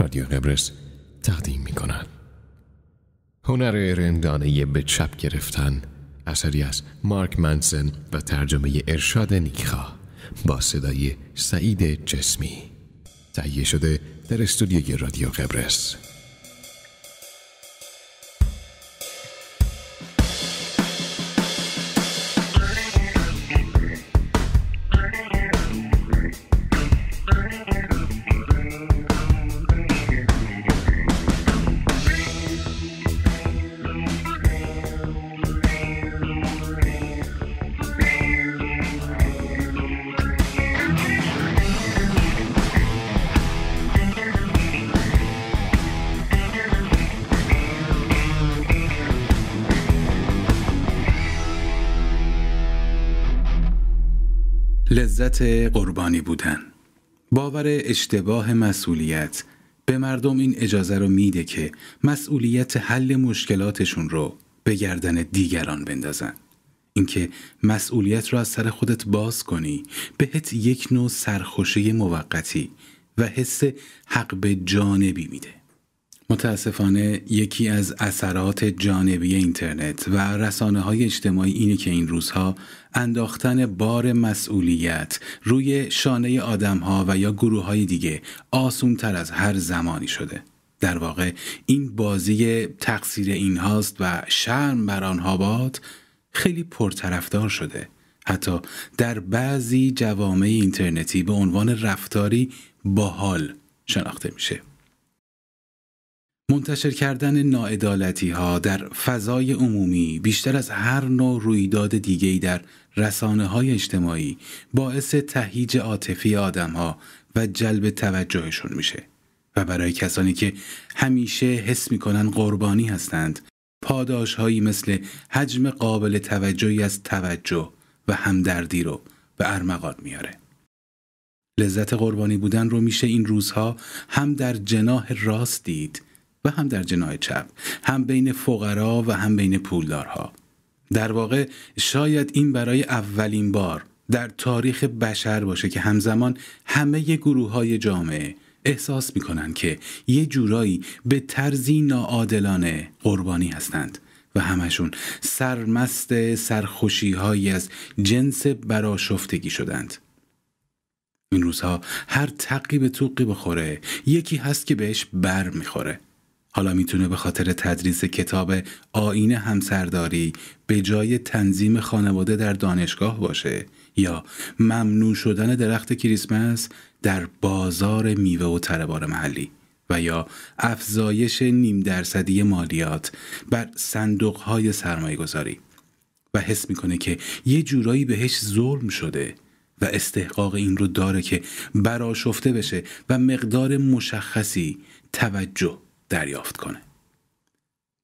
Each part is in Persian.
رادیو قبرس تقدیم می کند. هنر رندانه به چپ گرفتن اثری از مارک منسن و ترجمه ارشاد نیکخا با صدای سعید جسمی تهیه شده در استودیوی رادیو قبرس لذت قربانی بودن. باور اشتباه مسئولیت. به مردم این اجازه رو میده که مسئولیت حل مشکلاتشون رو به گردن دیگران بندازن. اینکه مسئولیت رو از سر خودت باز کنی بهت یک نوع سرخوشی موقتی و حس حق به جانبی میده. متاسفانه یکی از اثرات جانبی اینترنت و رسانه های اجتماعی اینه که این روزها انداختن بار مسئولیت روی شانه آدم ها و یا گروه های دیگه آسون تر از هر زمانی شده. در واقع این بازی تقصیر این هاست و شرم بر آنها باد خیلی پرطرفدار شده. حتی در بعضی جوامع اینترنتی به عنوان رفتاری باحال شناخته میشه. منتشر کردن ناعدالتی ها در فضای عمومی بیشتر از هر نوع رویداد دیگهی در رسانه های اجتماعی باعث تهیج عاطفی آدم ها و جلب توجهشون میشه. و برای کسانی که همیشه حس می‌کنن قربانی هستند پاداش هایی مثل حجم قابل توجهی از توجه و همدردی رو به ارمغان میاره لذت قربانی بودن رو میشه این روزها هم در جناح راست دید و هم در جناح چپ هم بین فقرا و هم بین پولدارها. در واقع شاید این برای اولین بار در تاریخ بشر باشه که همزمان همه گروه های جامعه احساس می‌کنن که یه جورایی به طرزی ناعادلانه قربانی هستند و همشون سرمست سرخوشی هایی از جنس براشفتگی شدند. این روزها هر تقی به توقی بخوره یکی هست که بهش بر می‌خوره. حالا می‌تونه به خاطر تدریس کتاب آین همسرداری به جای تنظیم خانواده در دانشگاه باشه یا ممنوع شدن درخت کریسمس در بازار میوه و تربار محلی و یا افزایش نیم درصدی مالیات بر صندوق های سرمایه گذاری و حس می‌کنه که یه جورایی بهش ظلم شده و استحقاق این رو داره که براشفته بشه و مقدار مشخصی توجه دریافت کنه.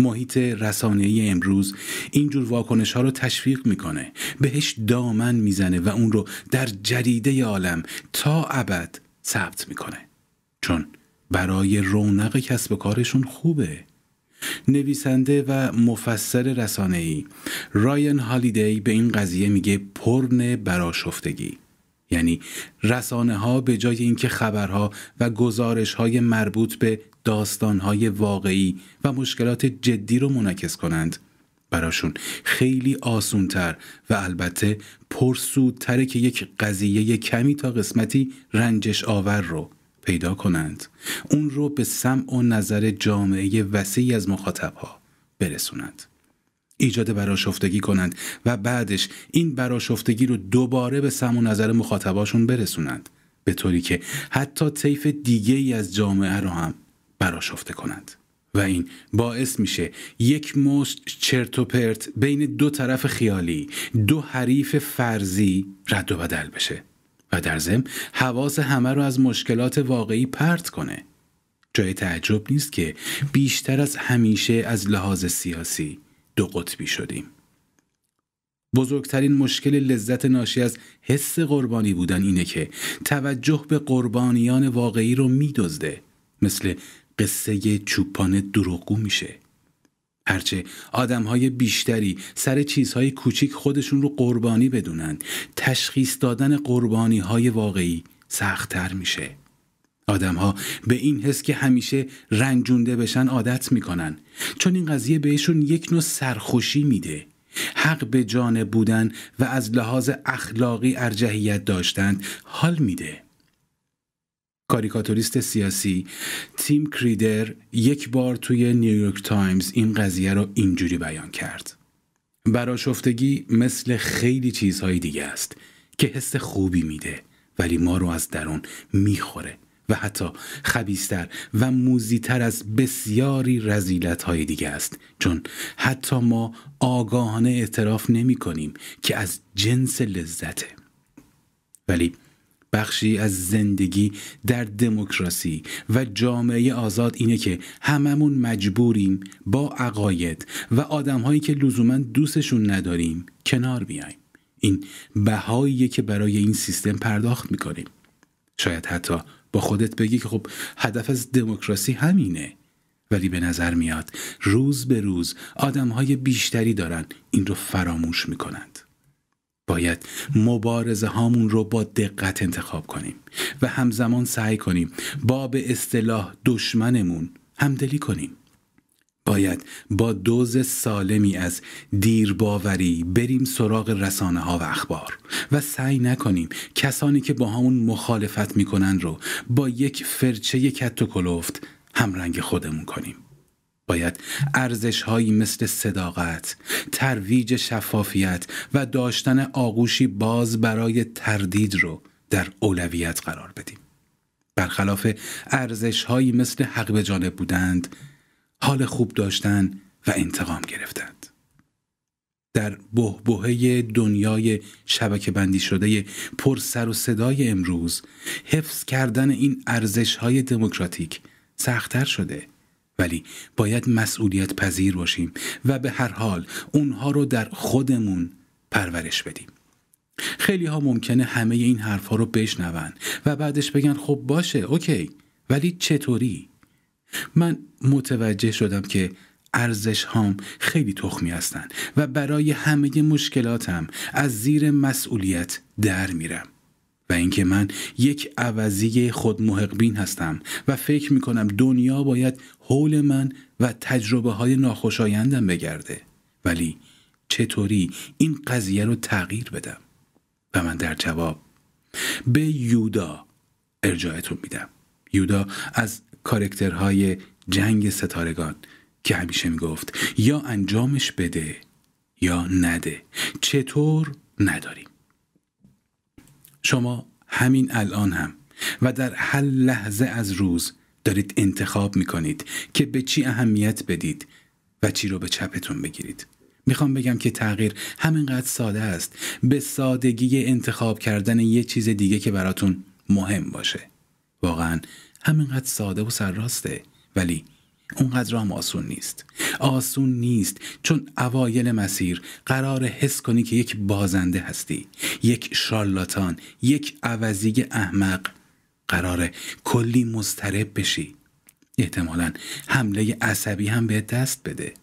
محیط رسانه‌ای امروز اینجور واکنش ها رو تشویق می‌کنه. بهش دامن می‌زنه و اون رو در جریده عالم تا ابد ثبت می‌کنه. چون برای رونق کسب کارشون خوبه. نویسنده و مفسر رسانه‌ای راین هالیدی به این قضیه میگه پرن براشفتگی یعنی رسانه ها به جای اینکه خبرها و گزارش های مربوط به داستانهای واقعی و مشکلات جدی رو منعکس کنند. براشون خیلی آسونتر و البته پرسودتره که یک قضیه کمی تا قسمتی رنجش آور رو پیدا کنند. اون رو به سمع و نظر جامعه وسیعی از مخاطبها برسونند. ایجاد براشفتگی کنند و بعدش این براشفتگی رو دوباره به سم و نظر مخاطباشون برسونند. به طوری که حتی طیف دیگه ای از جامعه رو هم براشفته کنند و این باعث میشه یک مشت چرت و پرت بین دو طرف خیالی دو حریف فرضی رد و بدل بشه و در ضمن حواس همه رو از مشکلات واقعی پرت کنه. جای تعجب نیست که بیشتر از همیشه از لحاظ سیاسی دو قطبی شدیم. بزرگترین مشکل لذت ناشی از حس قربانی بودن اینه که توجه به قربانیان واقعی رو میدزده مثل قصه چوپان دروغگو میشه. هرچه آدم های بیشتری سر چیزهای کوچیک خودشون رو قربانی بدونن تشخیص دادن قربانی های واقعی سختتر میشه. آدمها به این حس که همیشه رنجونده بشن عادت می‌کنن. چون این قضیه بهشون یک نوع سرخوشی میده. حق به جانب بودن و از لحاظ اخلاقی ارجحیت داشتند حال میده. کاریکاتوریست سیاسی تیم کریدر یک بار توی نیویورک تایمز این قضیه رو اینجوری بیان کرد. براشفتگی مثل خیلی چیزهای دیگه است که حس خوبی میده ولی ما رو از درون می‌خوره و حتی خبیستر و موزیتر از بسیاری رزیلت های دیگه است. چون حتی ما آگاهانه اعتراف نمی کنیم که از جنس لذته. ولی بخشی از زندگی در دموکراسی و جامعه آزاد اینه که هممون مجبوریم با عقاید و آدمهایی که لزوما دوستشون نداریم کنار بیایم. این بهاییه که برای این سیستم پرداخت می‌کنیم. شاید حتی با خودت بگی که خب هدف از دموکراسی همینه ولی به نظر میاد روز به روز آدمهای بیشتری دارن این رو فراموش می‌کنند. باید مبارزه هامون رو با دقت انتخاب کنیم و همزمان سعی کنیم با به اصطلاح دشمنمون همدلی کنیم. باید با دوز سالمی از دیرباوری بریم سراغ رسانه ها و اخبار و سعی نکنیم کسانی که با همون مخالفت می‌کنن رو با یک فرچه کت و کلفت همرنگ خودمون کنیم. باید ارزش هایی مثل صداقت، ترویج شفافیت و داشتن آغوشی باز برای تردید رو در اولویت قرار بدیم. برخلاف ارزش هایی مثل حق به جانب بودند، حال خوب داشتن و انتقام گرفتند. در بهبهه دنیای شبکه بندی شده پر سر و صدای امروز حفظ کردن این ارزش های دموکراتیک سختتر شده ولی باید مسئولیت پذیر باشیم و به هر حال اونها رو در خودمون پرورش بدیم. خیلی ها ممکنه همه این حرفها رو بشنون و بعدش بگن خب باشه اوکی. ولی چطوری؟ من متوجه شدم که ارزش هام خیلی تخمی هستن و برای همه مشکلاتم از زیر مسئولیت در میرم. اینکه من یک عوضی خود محقبین هستم و فکر می کنم دنیا باید حول من و تجربه های ناخوشایندم بگرده. ولی چطوری این قضیه رو تغییر بدم؟ و من در جواب به یودا ارجاعتون میدم. یودا از کارکترهای جنگ ستارگان که همیشه می‌گفت یا انجامش بده یا نده. چطور؟ نداریم. شما همین الان هم. و در هر لحظه از روز دارید انتخاب می‌کنید که به چی اهمیت بدید و چی رو به چپتون بگیرید. می‌خوام بگم که تغییر همینقدر ساده است. به سادگی انتخاب کردن یه چیز دیگه که براتون مهم باشه. واقعا همینقدر ساده و سرراسته. ولی اونقدر هم آسون نیست. آسون نیست. چون اوایل مسیر قرار حس کنی که یک بازنده هستی یک شارلاتان یک عوضی احمق. قرار کلی مضطرب بشی. احتمالا حمله عصبی هم به دست بده.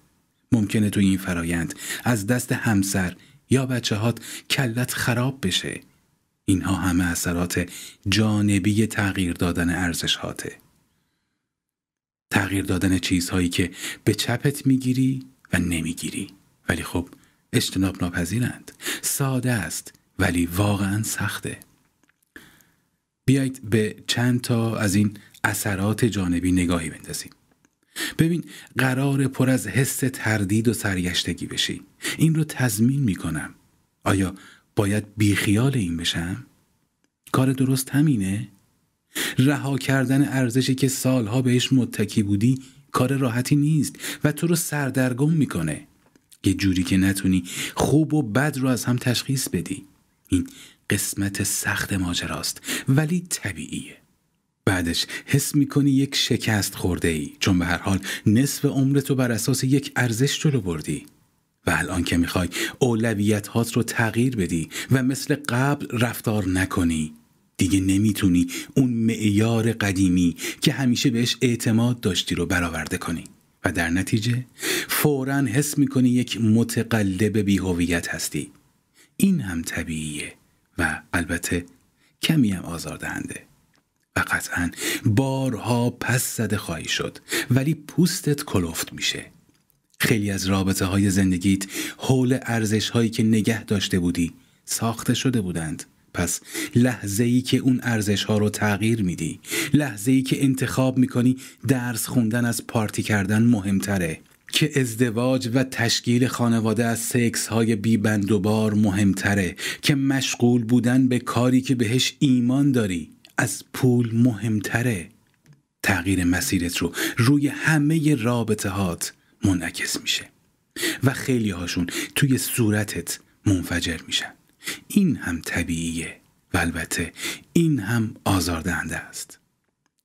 ممکنه تو این فرایند از دست همسر یا بچه هات کلت خراب بشه. اینها همه اثرات جانبی تغییر دادن ارزش هاته تغییر دادن چیزهایی که به چپت می‌گیری و نمی‌گیری. ولی خب اجتناب ناپذیرند. ساده است ولی واقعا سخته. بیایید به چند تا از این اثرات جانبی نگاهی بندازیم. ببین قرار پر از حس تردید و سرگشتگی بشی. این رو تضمین می‌کنم. آیا باید بیخیال این بشم؟ کار درست همینه؟ رها کردن ارزشی که سالها بهش متکی بودی کار راحتی نیست و تو رو سردرگم می‌کنه. یه جوری که نتونی خوب و بد رو از هم تشخیص بدی. این قسمت سخت ماجراست ولی طبیعیه. بعدش حس می‌کنی یک شکست خورده ای چون به هر حال نصف عمرتو بر اساس یک ارزش جلو بردی. و الان که می‌خوای اولویت هات رو تغییر بدی و مثل قبل رفتار نکنی. دیگه نمی‌تونی اون معیار قدیمی که همیشه بهش اعتماد داشتی رو برآورده کنی. و در نتیجه فورا حس می‌کنی یک متقلب بیهویت هستی. این هم طبیعیه و البته کمی هم آزاردهنده. و قطعا بارها پس زده خواهی شد ولی پوستت کلفت میشه. خیلی از رابطه های زندگیت حول ارزش هایی که نگه داشته بودی ساخته شده بودند. پس لحظه ای که اون ارزش ها رو تغییر میدی لحظه ای که انتخاب می‌کنی درس خوندن از پارتی کردن مهمتره. که ازدواج و تشکیل خانواده از سکس های بی بند و بار مهمتره. که مشغول بودن به کاری که بهش ایمان داری از پول مهمتره. تغییر مسیرت رو روی همه رابطه هات منعکس میشه. و خیلی هاشون توی صورتت منفجر میشن. این هم طبیعیه و البته این هم آزاردهنده است.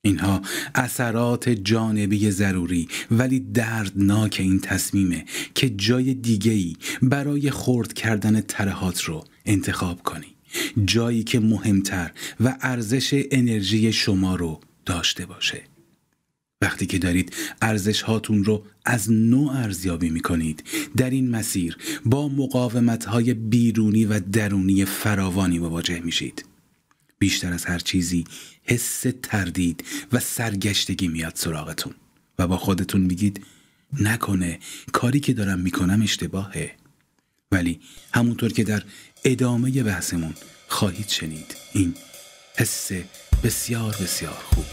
اینها اثرات جانبی ضروری ولی دردناک این تصمیمه که جای دیگهی برای خورد کردن ترهات رو انتخاب کنی. جایی که مهمتر و ارزش انرژی شما رو داشته باشه. وقتی که دارید ارزش هاتون رو از نوع ارزیابی می کنید در این مسیر با مقاومت های بیرونی و درونی فراوانی مواجه میشید. بیشتر از هر چیزی حس تردید و سرگشتگی میاد سراغتون و با خودتون میگید نکنه کاری که دارم می‌کنم اشتباهه. ولی همونطور که در ادامه بحثمون خواهید شنید این حس بسیار بسیار خوب.